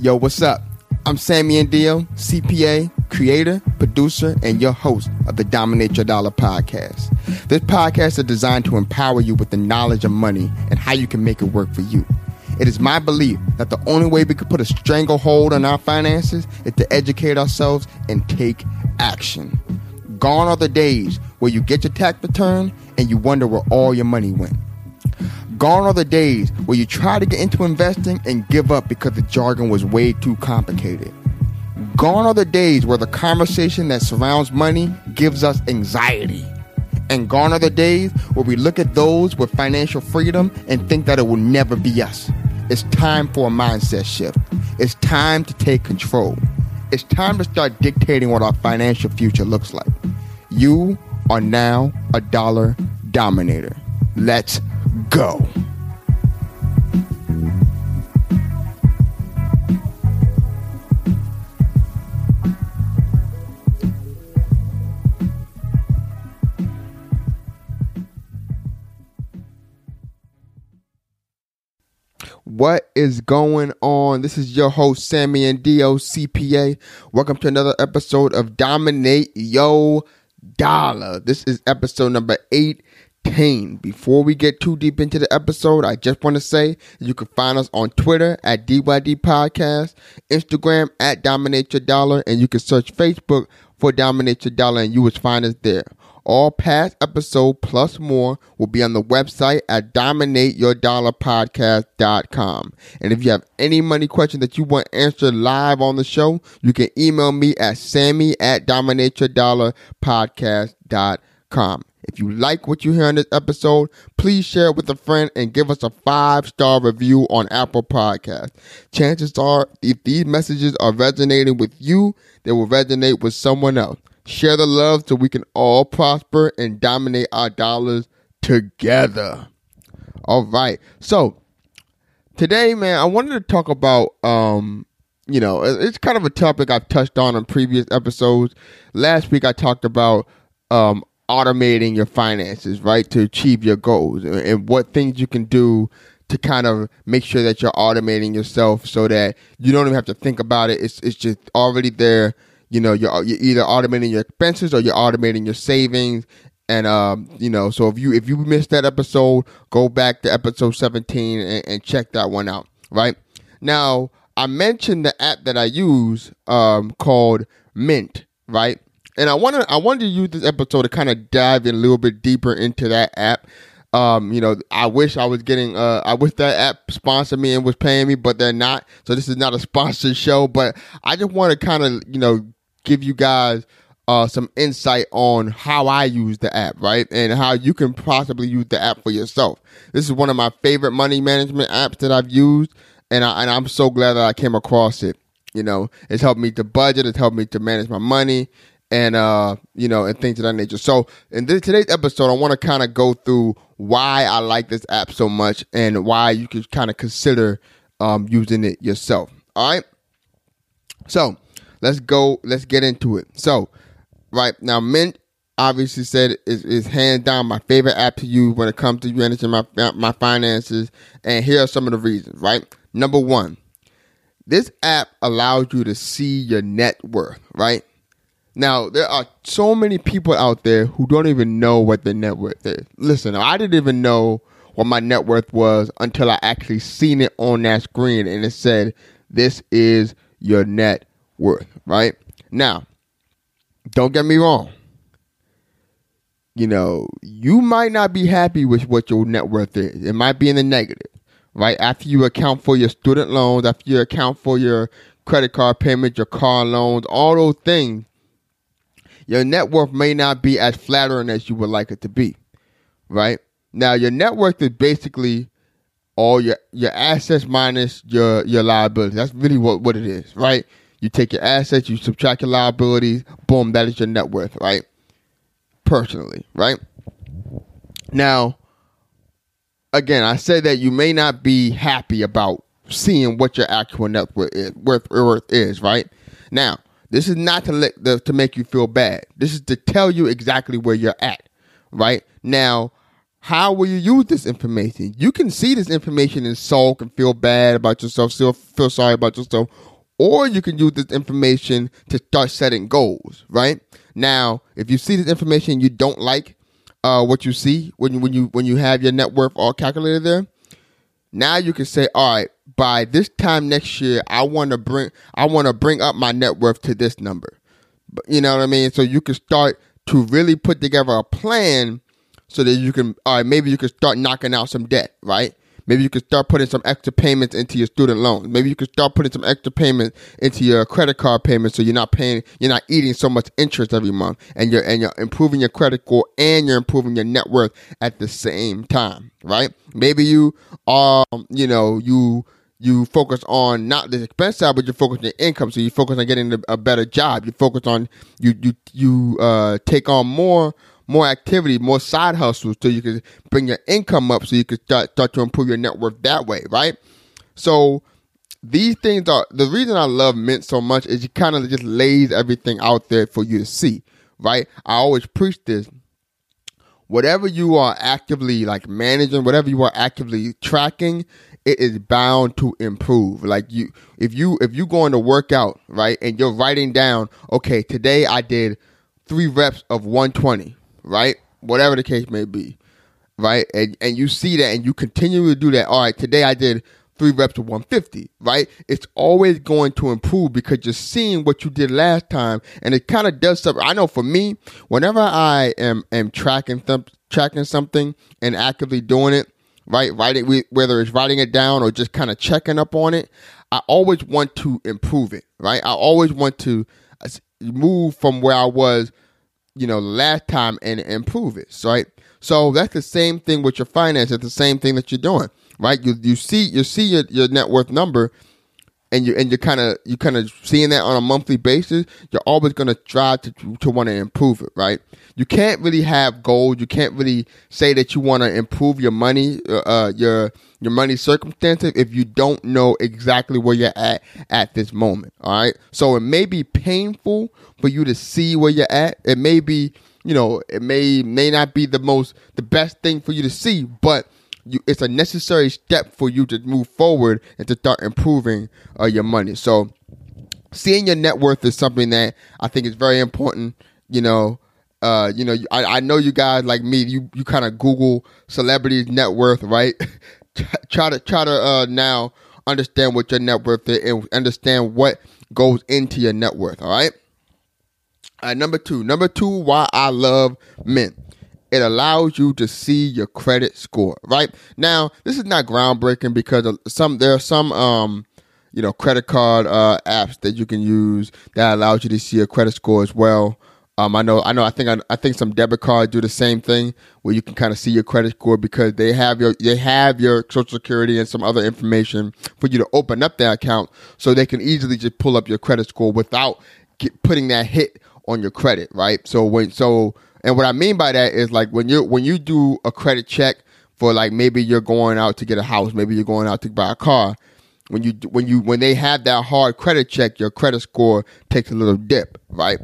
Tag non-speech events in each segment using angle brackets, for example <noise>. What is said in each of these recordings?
Yo, what's up? I'm Sammy Andio, CPA, creator, producer, and your host of the Dominate Your Dollar podcast. This podcast is designed to empower you with the knowledge of money and how you can make it work for you. It is my belief that the only way we can put a stranglehold on our finances is to educate ourselves and take action. Gone are the days where you get your tax return and you wonder where all your money went. Gone are the days where you try to get into investing and give up because the jargon was way too complicated. Gone are the days where the conversation that surrounds money gives us anxiety. And gone are the days where we look at those with financial freedom and think that it will never be us. It's time for a mindset shift. It's time to take control. It's time to start dictating what our financial future looks like. You are now a dollar dominator. Let's go. What is going on? This is your host, Sammy and Dio CPA. Welcome to another episode of Dominate Yo Dollar. This is episode number 18. Before we get too deep into the episode, I just want to say you can find us on Twitter at DYD Podcast, Instagram at Dominate Your Dollar, and you can search Facebook for Dominate Your Dollar and you will find us there. All past episode plus more will be on the website at dominateyourdollarpodcast.com. And if you have any money question that you want answered live on the show, you can email me at sammy at dominateyourdollarpodcast.com. If you like what you hear in this episode, please share it with a friend and give us a five star review on Apple Podcast. Chances are, if these messages are resonating with you, they will resonate with someone else. Share the love so we can all prosper and dominate our dollars together. All right. So today, man, I wanted to talk about um, you know, it's kind of a topic I've touched on in previous episodes. Last week I talked about um automating your finances, right, to achieve your goals and, what things you can do to kind of make sure that you're automating yourself so that you don't even have to think about it. It's it's just already there you know you're, you're either automating your expenses or you're automating your savings and um, you know, so if you if you missed that episode, go back to episode 17 and, and check that one out. Right now, I mentioned the app that I use um, called Mint. Right, and I want to I wanted to use this episode to kind of dive in a little bit deeper into that app. Um, you know, I wish I was getting uh I wish that app sponsored me and was paying me, but they're not. So this is not a <laughs> sponsored show, but I just want to kind of, you know, give you guys uh, some insight on how I use the app, right? And how you can possibly use the app for yourself. This is one of my favorite money management apps that I've used, and, I, and I'm so glad that I came across it. You know, it's helped me to budget, it's helped me to manage my money, and uh, you know, and things of that nature. So, in this, today's episode, I want to kind of go through why I like this app so much and why you could kind of consider um, using it yourself. All right. So, let's go. Let's get into it. So, right now, Mint obviously said is, is hands down my favorite app to use when it comes to managing my my finances. And here are some of the reasons. Right, number one, this app allows you to see your net worth. Right. Now, there are so many people out there who don't even know what their net worth is. Listen, I didn't even know what my net worth was until I actually seen it on that screen and it said, This is your net worth, right? Now, don't get me wrong. You know, you might not be happy with what your net worth is. It might be in the negative, right? After you account for your student loans, after you account for your credit card payments, your car loans, all those things, your net worth may not be as flattering as you would like it to be, right? Now, your net worth is basically all your your assets minus your your liabilities. That's really what what it is, right? You take your assets, you subtract your liabilities, boom, that is your net worth, right? Personally, right? Now, again, I said that you may not be happy about seeing what your actual net worth is, worth, worth is, right? Now, this is not to let the, to make you feel bad. This is to tell you exactly where you're at, right? Now, how will you use this information? You can see this information and sulk and feel bad about yourself, still feel sorry about yourself, or you can use this information to start setting goals, right? Now, if you see this information you don't like uh, what you see when you, when you when you have your net worth all calculated there, now you can say, all right, by this time next year, I want to bring I want to bring up my net worth to this number. You know what I mean? So you can start to really put together a plan so that you can, all right, maybe you can start knocking out some debt, right? Maybe you can start putting some extra payments into your student loans. Maybe you can start putting some extra payments into your credit card payments so you're not paying, you're not eating so much interest every month and you're, and you're improving your credit score and you're improving your net worth at the same time, right? Maybe you are, you know, you, you focus on not the expense side, but you focus on income. So you focus on getting a better job. You focus on you you you uh, take on more more activity, more side hustles, so you can bring your income up, so you can start start to improve your net worth that way, right? So these things are the reason I love Mint so much is it kind of just lays everything out there for you to see, right? I always preach this. Whatever you are actively like managing, whatever you are actively tracking, it is bound to improve. Like you, if you if you going to work out, right, and you're writing down, okay, today I did three reps of 120 right? Whatever the case may be, right? And and you see that and you continue to do that. All right, today I did three reps of 150, right? It's always going to improve because you're seeing what you did last time, and it kind of does something. I know for me, whenever I am am tracking th- tracking something and actively doing it, right? Writing whether it's writing it down or just kind of checking up on it, I always want to improve it, right? I always want to uh, move from where I was you know, last time and improve it, right? So that's the same thing with your finance. It's the same thing that you're doing, right? You you see you see your, your net worth number, and you and you're kind of you kind of seeing that on a monthly basis. You're always going to try to to want to improve it, right? You can't really have goals. You can't really say that you want to improve your money, uh, uh, your your money circumstances if you don't know exactly where you're at at this moment. All right. So it may be painful for you to see where you're at. It may be, you know, it may may not be the most the best thing for you to see, but you, it's a necessary step for you to move forward and to start improving uh, your money. So seeing your net worth is something that I think is very important. You know, uh, you know, I, I know you guys like me. You you kind of Google celebrities' net worth, right? <laughs> try to try to uh, now understand what your net worth is and understand what goes into your net worth. All right. All right, number two. Number two, why I love Mint. It allows you to see your credit score. Right now, this is not groundbreaking because some there are some um you know credit card uh apps that you can use that allows you to see your credit score as well. Um, I know, I know. I think, I, I, think some debit cards do the same thing, where you can kind of see your credit score because they have your, they have your social security and some other information for you to open up that account, so they can easily just pull up your credit score without get, putting that hit on your credit, right? So when, so, and what I mean by that is like when you when you do a credit check for like maybe you're going out to get a house, maybe you're going out to buy a car. When you when you when they have that hard credit check, your credit score takes a little dip, right?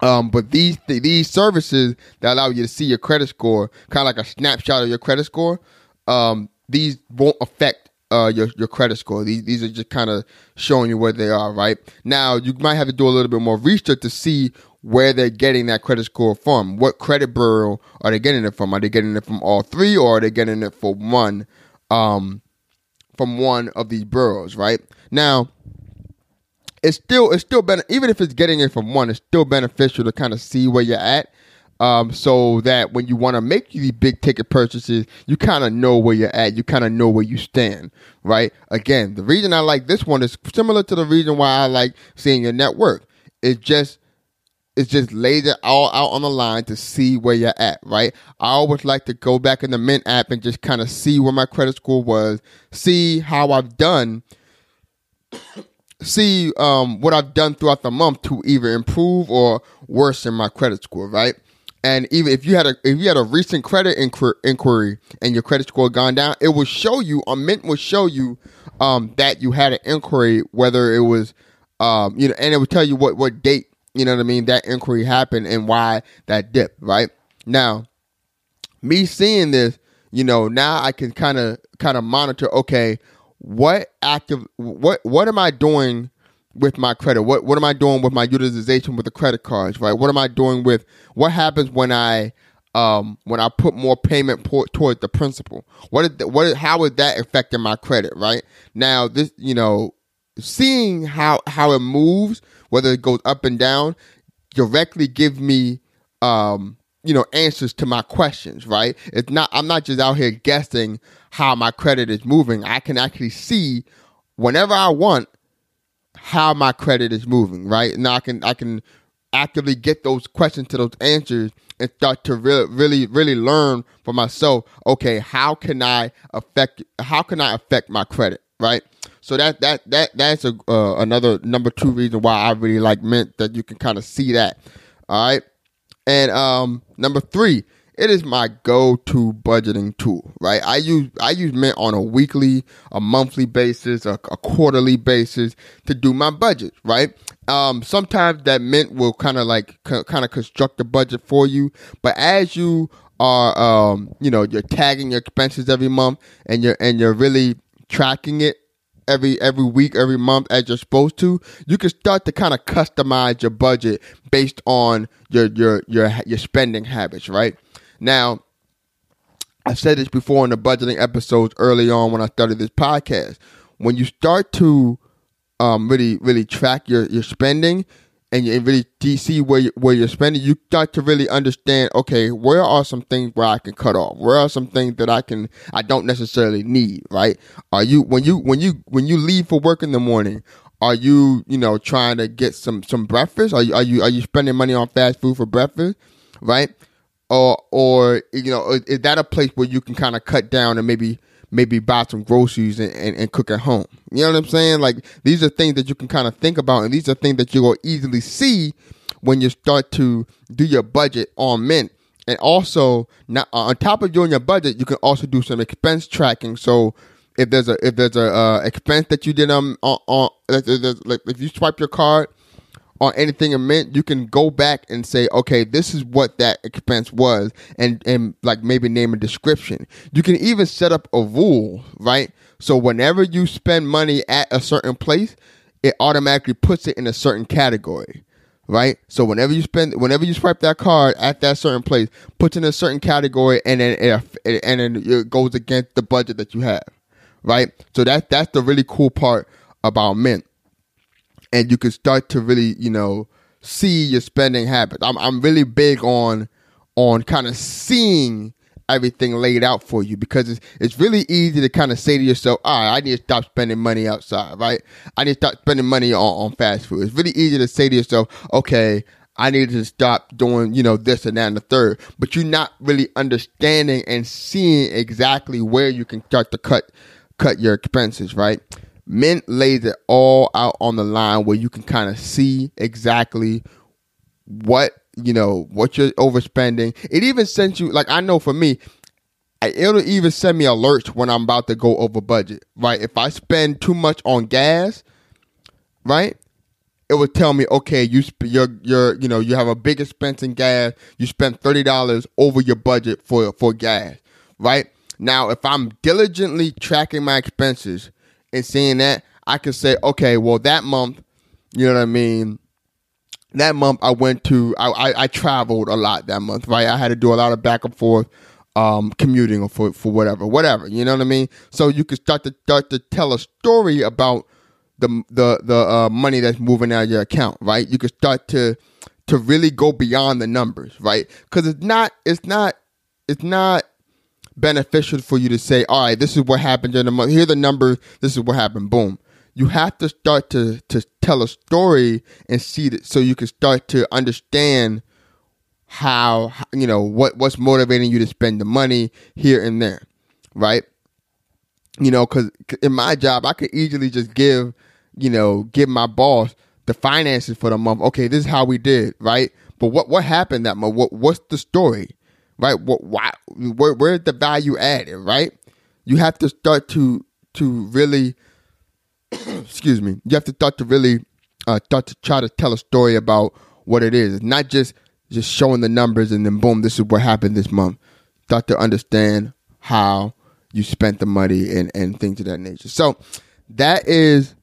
Um, but these these services that allow you to see your credit score, kind of like a snapshot of your credit score, um, these won't affect uh, your your credit score. These these are just kind of showing you where they are. Right now, you might have to do a little bit more research to see where they're getting that credit score from. What credit bureau are they getting it from? Are they getting it from all three, or are they getting it from one, um, from one of these bureaus? Right now it's still it's still better even if it's getting it from one it's still beneficial to kind of see where you're at um, so that when you want to make these big ticket purchases you kind of know where you're at you kind of know where you stand right again the reason i like this one is similar to the reason why i like seeing your net worth It's just it just lays it all out on the line to see where you're at, right? I always like to go back in the Mint app and just kind of see where my credit score was, see how I've done see um, what I've done throughout the month to either improve or worsen my credit score, right? And even if you had a if you had a recent credit inquir- inquiry and your credit score gone down, it will show you A Mint will show you um, that you had an inquiry, whether it was um, you know, and it will tell you what what date you know what I mean that inquiry happened and why that dip, right? Now, me seeing this, you know, now I can kind of kind of monitor. Okay, what active what what am I doing with my credit? What what am I doing with my utilization with the credit cards? Right? What am I doing with what happens when I um when I put more payment por- toward the principal? What the, what is, how is that affecting my credit? Right now, this you know, seeing how how it moves, whether it goes up and down, directly give me um you know answers to my questions right? It's not i'm not just out here guessing how my credit is moving. I can actually see whenever i want how my credit is moving right? Now i can i can actively get those questions to those answers and start to really really really learn for myself okay how can i affect how can i affect my credit right so that that that that's a uh, another number two reason why i really like Mint that you can kind of see that all right and um, number three, it is my go-to budgeting tool, right? I use I use Mint on a weekly, a monthly basis, a, a quarterly basis to do my budget, right? Um, sometimes that Mint will kind of like c- kind of construct the budget for you, but as you are, um, you know, you're tagging your expenses every month, and you're and you're really tracking it every every week, every month as you're supposed to, you can start to kind of customize your budget based on your your your your spending habits, right? Now, I've said this before in the budgeting episodes early on when I started this podcast. When you start to um, really really track your your spending, and you really see where you, where you're spending, you got to really understand. Okay, where are some things where I can cut off? Where are some things that I can I don't necessarily need? Right? Are you when you when you when you leave for work in the morning? Are you you know trying to get some some breakfast? Are you are you are you spending money on fast food for breakfast? Right? Or or you know is that a place where you can kind of cut down and maybe maybe buy some groceries and, and, and, cook at home. You know what I'm saying? Like these are things that you can kind of think about, and these are things that you will easily see when you start to do your budget on Mint. And also, now on top of doing your budget, you can also do some expense tracking. So if there's a if there's a uh, expense that you did um on, on like if you swipe your card on anything in Mint, you can go back and say, okay, this is what that expense was, and and like maybe name a description. You can even set up a rule, right? So whenever you spend money at a certain place, it automatically puts it in a certain category. Right, so whenever you spend, whenever you swipe that card at that certain place, puts in a certain category, and then it, and then it goes against the budget that you have. Right, so that that's the really cool part about Mint and you can start to really, you know, see your spending habits. I'm I'm really big on on kind of seeing everything laid out for you because it's it's really easy to kind of say to yourself, all right, I need to stop spending money outside, right? I need to stop spending money on, on fast food. It's really easy to say to yourself, okay, I need to stop doing, you know, this and that and the third. But you're not really understanding and seeing exactly where you can start to cut cut your expenses, right? Mint lays it all out on the line where you can kind of see exactly what you know what you're overspending. It even sends you like I know for me, it'll even send me alerts when I'm about to go over budget. Right, if I spend too much on gas, right, it would tell me, okay, you sp- you're you're you know you have a big expense in gas. You spent thirty dollars over your budget for for gas. Right now, if I'm diligently tracking my expenses and seeing that, I can say, okay, well, that month, you know what I mean? That month I went to, I, I, I traveled a lot that month, right? I had to do a lot of back and forth um, commuting or for, for whatever, whatever, you know what I mean? So you can start to start to tell a story about the the the uh, money that's moving out of your account, right? You can start to to really go beyond the numbers, right? Because it's not it's not it's not beneficial for you to say, all right, this is what happened in the month. Here are the numbers. This is what happened. Boom. You have to start to to tell a story and see that so you can start to understand how you know what what's motivating you to spend the money here and there, right? You know, because in my job, I could easily just give you know give my boss the finances for the month. Okay, this is how we did, right? But what what happened that month? What what's the story? Right? What, why, where, where's the value added, right? You have to start to to really, <clears throat> excuse me, you have to start to really uh, start to try to tell a story about what it is. Not just just showing the numbers and then boom, this is what happened this month. start to understand how you spent the money and, and things of that nature. So that is,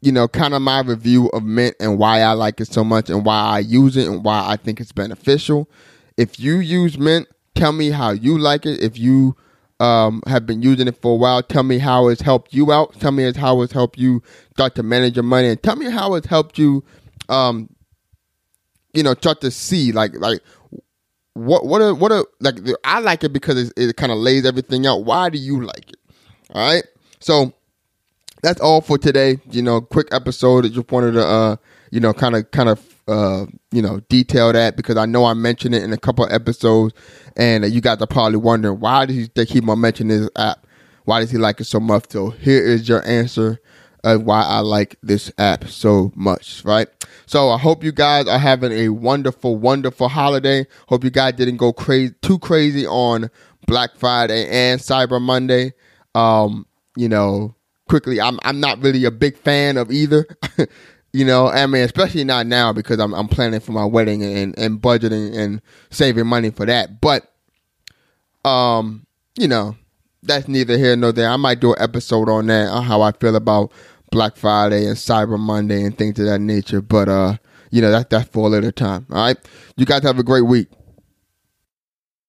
you know, kind of my review of Mint and why I like it so much and why I use it and why I think it's beneficial. If you use Mint, tell me how you like it. If you um, have been using it for a while, tell me how it's helped you out. Tell me how it's helped you start to manage your money, and tell me how it's helped you, um, you know, start to see like like what what a what a like I like it because it, it kind of lays everything out. Why do you like it? All right, so that's all for today. You know, quick episode. I just wanted to uh, you know, kind of kind of uh, you know, detail that because I know I mentioned it in a couple episodes, and you guys are probably wondering why does he keep on mentioning this app? Why does he like it so much? So here is your answer of why I like this app so much, right? So I hope you guys are having a wonderful, wonderful holiday. Hope you guys didn't go crazy too crazy on Black Friday and Cyber Monday. Um, you know, quickly, I'm I'm not really a big fan of either. <laughs> You know, I mean, especially not now because I'm I'm planning for my wedding and and budgeting and saving money for that. But, um, you know, that's neither here nor there. I might do an episode on that on how I feel about Black Friday and Cyber Monday and things of that nature. But uh, you know, that's that's for a little time. All right, you guys have a great week.